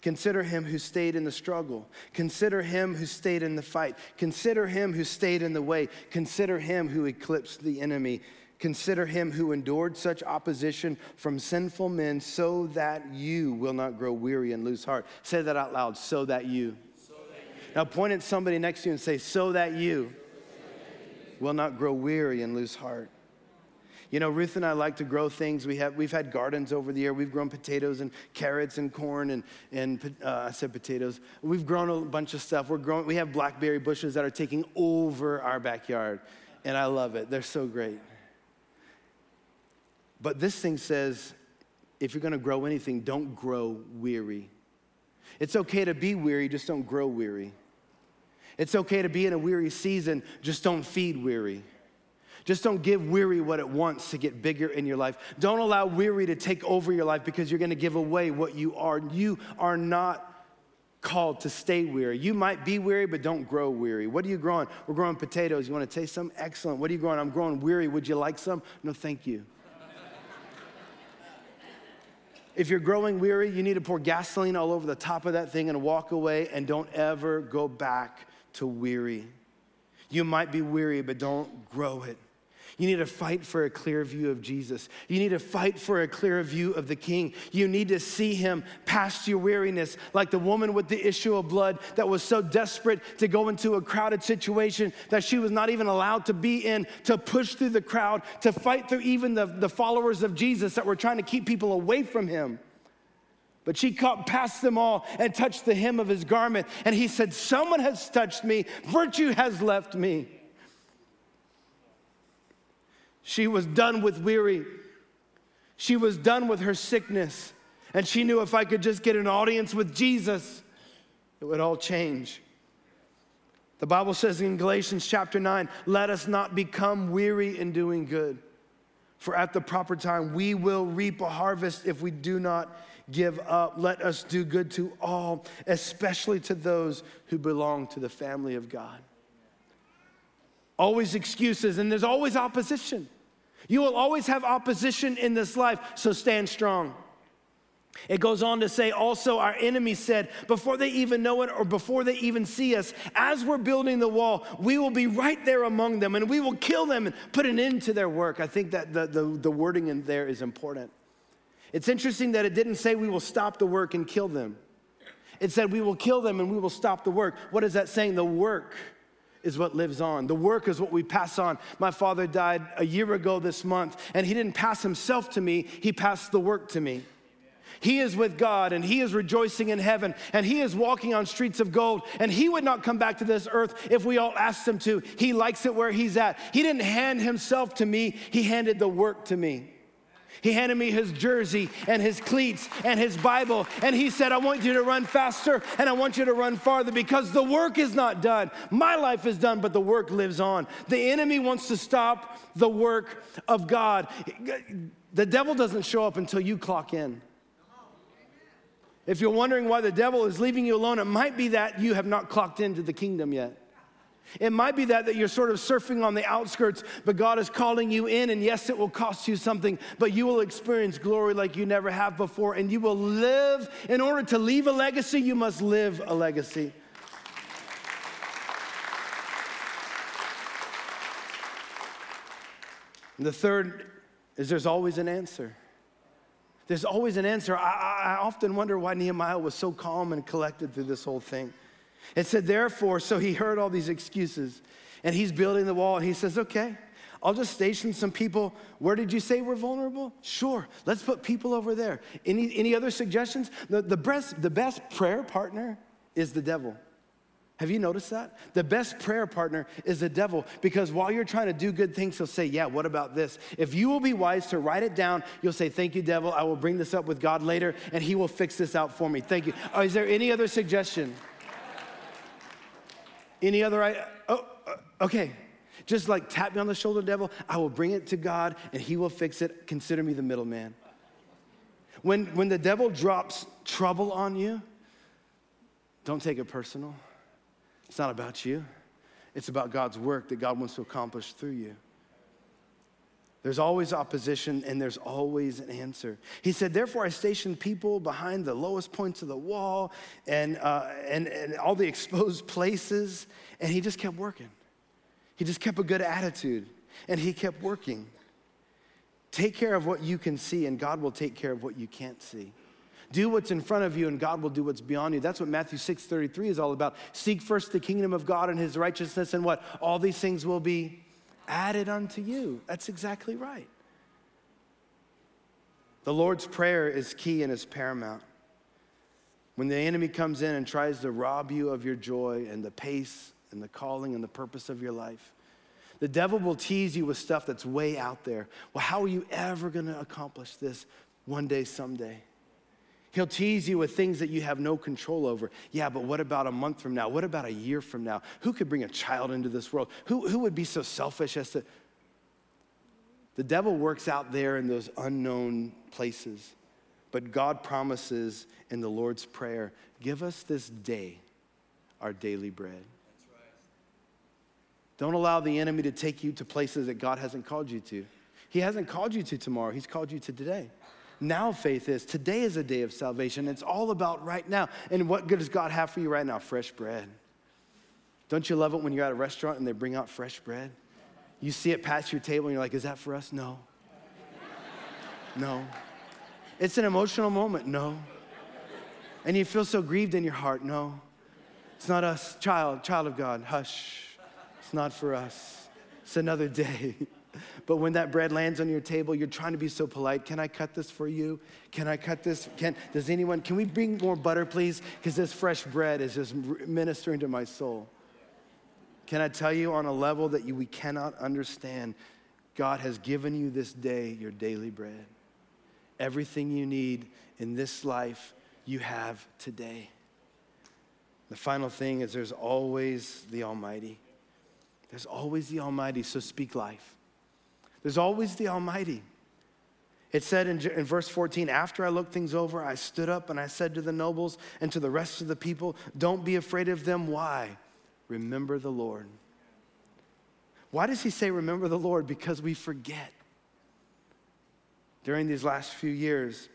Consider him who stayed in the struggle. Consider him who stayed in the fight. Consider him who stayed in the way. Consider him who eclipsed the enemy. Consider him who endured such opposition from sinful men so that you will not grow weary and lose heart. Say that out loud, so that you. So that you. Now point at somebody next to you and say, so that you will not grow weary and lose heart. You know, Ruth and I like to grow things. We have, we've had gardens over the year. We've grown potatoes and carrots and corn and, and uh, I said potatoes. We've grown a bunch of stuff. We're growing, we have blackberry bushes that are taking over our backyard. And I love it. They're so great. But this thing says if you're gonna grow anything, don't grow weary. It's okay to be weary, just don't grow weary. It's okay to be in a weary season, just don't feed weary. Just don't give weary what it wants to get bigger in your life. Don't allow weary to take over your life because you're gonna give away what you are. You are not called to stay weary. You might be weary, but don't grow weary. What are you growing? We're growing potatoes. You wanna taste some? Excellent. What are you growing? I'm growing weary. Would you like some? No, thank you. If you're growing weary, you need to pour gasoline all over the top of that thing and walk away and don't ever go back to weary. You might be weary, but don't grow it. You need to fight for a clear view of Jesus. You need to fight for a clear view of the King. You need to see him past your weariness, like the woman with the issue of blood that was so desperate to go into a crowded situation that she was not even allowed to be in, to push through the crowd, to fight through even the, the followers of Jesus that were trying to keep people away from him. But she caught past them all and touched the hem of his garment. And he said, Someone has touched me, virtue has left me. She was done with weary. She was done with her sickness. And she knew if I could just get an audience with Jesus, it would all change. The Bible says in Galatians chapter 9, let us not become weary in doing good. For at the proper time, we will reap a harvest if we do not give up. Let us do good to all, especially to those who belong to the family of God. Always excuses, and there's always opposition. You will always have opposition in this life, so stand strong. It goes on to say, also, our enemies said, before they even know it or before they even see us, as we're building the wall, we will be right there among them and we will kill them and put an end to their work. I think that the, the, the wording in there is important. It's interesting that it didn't say we will stop the work and kill them, it said we will kill them and we will stop the work. What is that saying? The work is what lives on. The work is what we pass on. My father died a year ago this month, and he didn't pass himself to me, he passed the work to me. He is with God and he is rejoicing in heaven and he is walking on streets of gold and he would not come back to this earth if we all asked him to. He likes it where he's at. He didn't hand himself to me, he handed the work to me. He handed me his jersey and his cleats and his Bible. And he said, I want you to run faster and I want you to run farther because the work is not done. My life is done, but the work lives on. The enemy wants to stop the work of God. The devil doesn't show up until you clock in. If you're wondering why the devil is leaving you alone, it might be that you have not clocked into the kingdom yet. It might be that, that you're sort of surfing on the outskirts, but God is calling you in, and yes, it will cost you something, but you will experience glory like you never have before, and you will live. In order to leave a legacy, you must live a legacy. And the third is there's always an answer. There's always an answer. I, I often wonder why Nehemiah was so calm and collected through this whole thing. It said, therefore, so he heard all these excuses and he's building the wall and he says, okay, I'll just station some people. Where did you say we're vulnerable? Sure, let's put people over there. Any, any other suggestions? The, the, best, the best prayer partner is the devil. Have you noticed that? The best prayer partner is the devil because while you're trying to do good things, he'll say, Yeah, what about this? If you will be wise to write it down, you'll say, Thank you, devil. I will bring this up with God later and he will fix this out for me. Thank you. Oh, is there any other suggestion? Any other? Oh, uh, okay. Just like tap me on the shoulder, devil. I will bring it to God and he will fix it. Consider me the middleman. When, when the devil drops trouble on you, don't take it personal. It's not about you, it's about God's work that God wants to accomplish through you. There's always opposition and there's always an answer. He said, Therefore, I stationed people behind the lowest points of the wall and, uh, and, and all the exposed places. And he just kept working. He just kept a good attitude and he kept working. Take care of what you can see, and God will take care of what you can't see. Do what's in front of you, and God will do what's beyond you. That's what Matthew 6 33 is all about. Seek first the kingdom of God and his righteousness, and what? All these things will be added unto you. That's exactly right. The Lord's Prayer is key and is paramount. When the enemy comes in and tries to rob you of your joy and the pace and the calling and the purpose of your life, the devil will tease you with stuff that's way out there. Well, how are you ever going to accomplish this one day, someday? He'll tease you with things that you have no control over. Yeah, but what about a month from now? What about a year from now? Who could bring a child into this world? Who, who would be so selfish as to. The devil works out there in those unknown places. But God promises in the Lord's Prayer give us this day our daily bread. Don't allow the enemy to take you to places that God hasn't called you to. He hasn't called you to tomorrow, He's called you to today now faith is. Today is a day of salvation. It's all about right now. And what good does God have for you right now? Fresh bread. Don't you love it when you're at a restaurant and they bring out fresh bread? You see it pass your table and you're like, is that for us? No. No. It's an emotional moment. No. And you feel so grieved in your heart. No. It's not us. Child, child of God, hush. It's not for us. It's another day. But when that bread lands on your table, you're trying to be so polite. Can I cut this for you? Can I cut this? Can, does anyone, can we bring more butter, please? Because this fresh bread is just ministering to my soul. Can I tell you on a level that you, we cannot understand? God has given you this day your daily bread. Everything you need in this life, you have today. The final thing is there's always the Almighty. There's always the Almighty, so speak life. There's always the Almighty. It said in, in, verse 14, after I looked things over, I stood up and I said to the nobles and to the rest of the people, Don't be afraid of them. Why? Remember the Lord. Why does he say, Remember the Lord? Because we forget. during these last few years,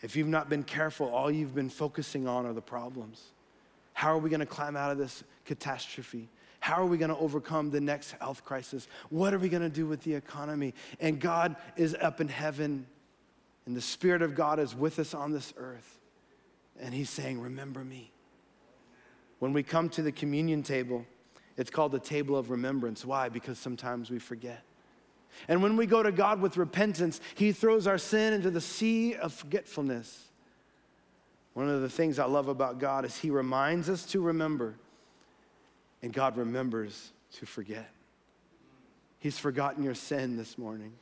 if you've not been careful, all you've been focusing on are the problems. How are we going to climb out of this catastrophe? How are we going to overcome the next health crisis? What are we going to do with the economy? And God is up in heaven, and the Spirit of God is with us on this earth. And He's saying, Remember me. When we come to the communion table, it's called the table of remembrance. Why? Because sometimes we forget. And when we go to God with repentance, He throws our sin into the sea of forgetfulness. One of the things I love about God is He reminds us to remember, and God remembers to forget. He's forgotten your sin this morning,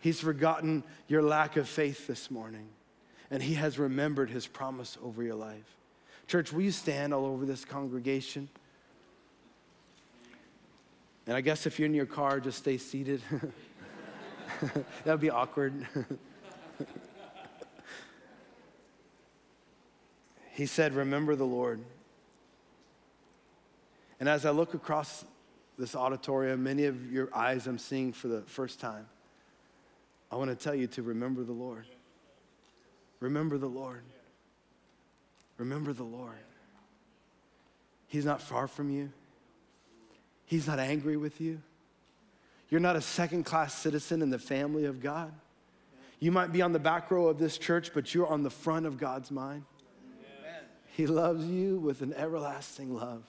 He's forgotten your lack of faith this morning, and He has remembered His promise over your life. Church, will you stand all over this congregation? And I guess if you're in your car, just stay seated. that would be awkward. he said, Remember the Lord. And as I look across this auditorium, many of your eyes I'm seeing for the first time, I want to tell you to remember the Lord. Remember the Lord. Remember the Lord. He's not far from you. He's not angry with you. You're not a second class citizen in the family of God. You might be on the back row of this church, but you're on the front of God's mind. Amen. He loves you with an everlasting love.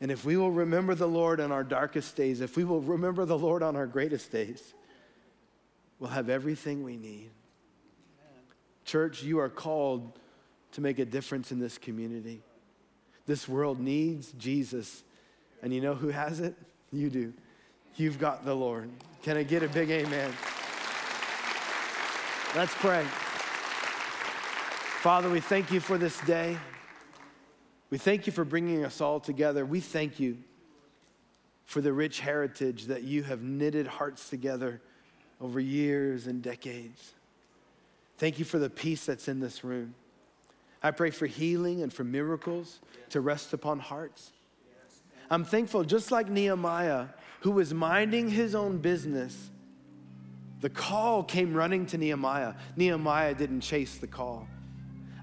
And if we will remember the Lord on our darkest days, if we will remember the Lord on our greatest days, we'll have everything we need. Amen. Church, you are called to make a difference in this community. This world needs Jesus and you know who has it? You do. You've got the Lord. Can I get a big amen? Let's pray. Father, we thank you for this day. We thank you for bringing us all together. We thank you for the rich heritage that you have knitted hearts together over years and decades. Thank you for the peace that's in this room. I pray for healing and for miracles to rest upon hearts. I'm thankful, just like Nehemiah, who was minding his own business, the call came running to Nehemiah. Nehemiah didn't chase the call.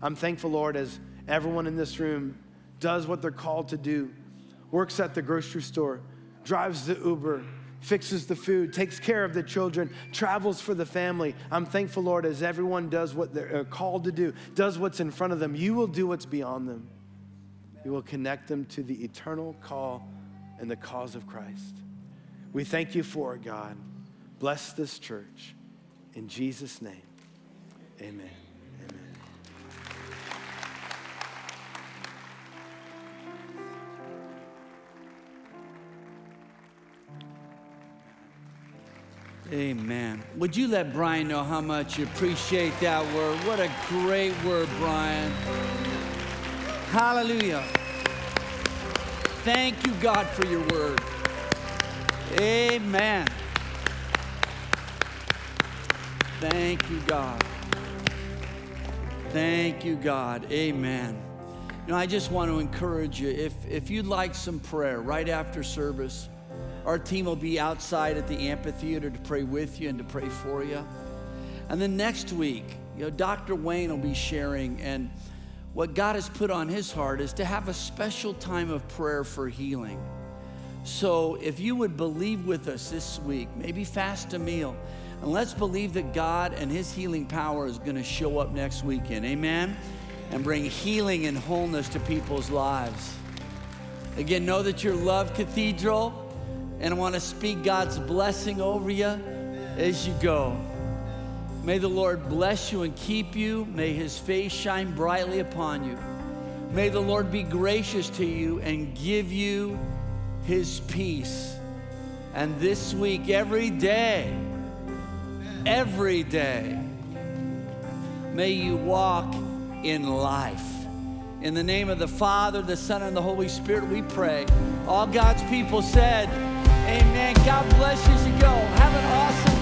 I'm thankful, Lord, as everyone in this room does what they're called to do, works at the grocery store, drives the Uber, fixes the food, takes care of the children, travels for the family. I'm thankful, Lord, as everyone does what they're uh, called to do, does what's in front of them, you will do what's beyond them You will connect them to the eternal call and the cause of Christ. We thank you for it, God. Bless this church. In Jesus' name, amen. Amen. Would you let Brian know how much you appreciate that word? What a great word, Brian. Hallelujah. Thank you, God, for your word. Amen. Thank you, God. Thank you, God. Amen. You know, I just want to encourage you if, if you'd like some prayer right after service, our team will be outside at the amphitheater to pray with you and to pray for you. And then next week, you know, Dr. Wayne will be sharing and what God has put on his heart is to have a special time of prayer for healing. So if you would believe with us this week, maybe fast a meal, and let's believe that God and his healing power is going to show up next weekend. Amen? And bring healing and wholeness to people's lives. Again, know that you're loved, Cathedral, and I want to speak God's blessing over you as you go. May the Lord bless you and keep you. May his face shine brightly upon you. May the Lord be gracious to you and give you his peace. And this week, every day, every day, may you walk in life. In the name of the Father, the Son, and the Holy Spirit, we pray. All God's people said, Amen. God bless you as you go. Have an awesome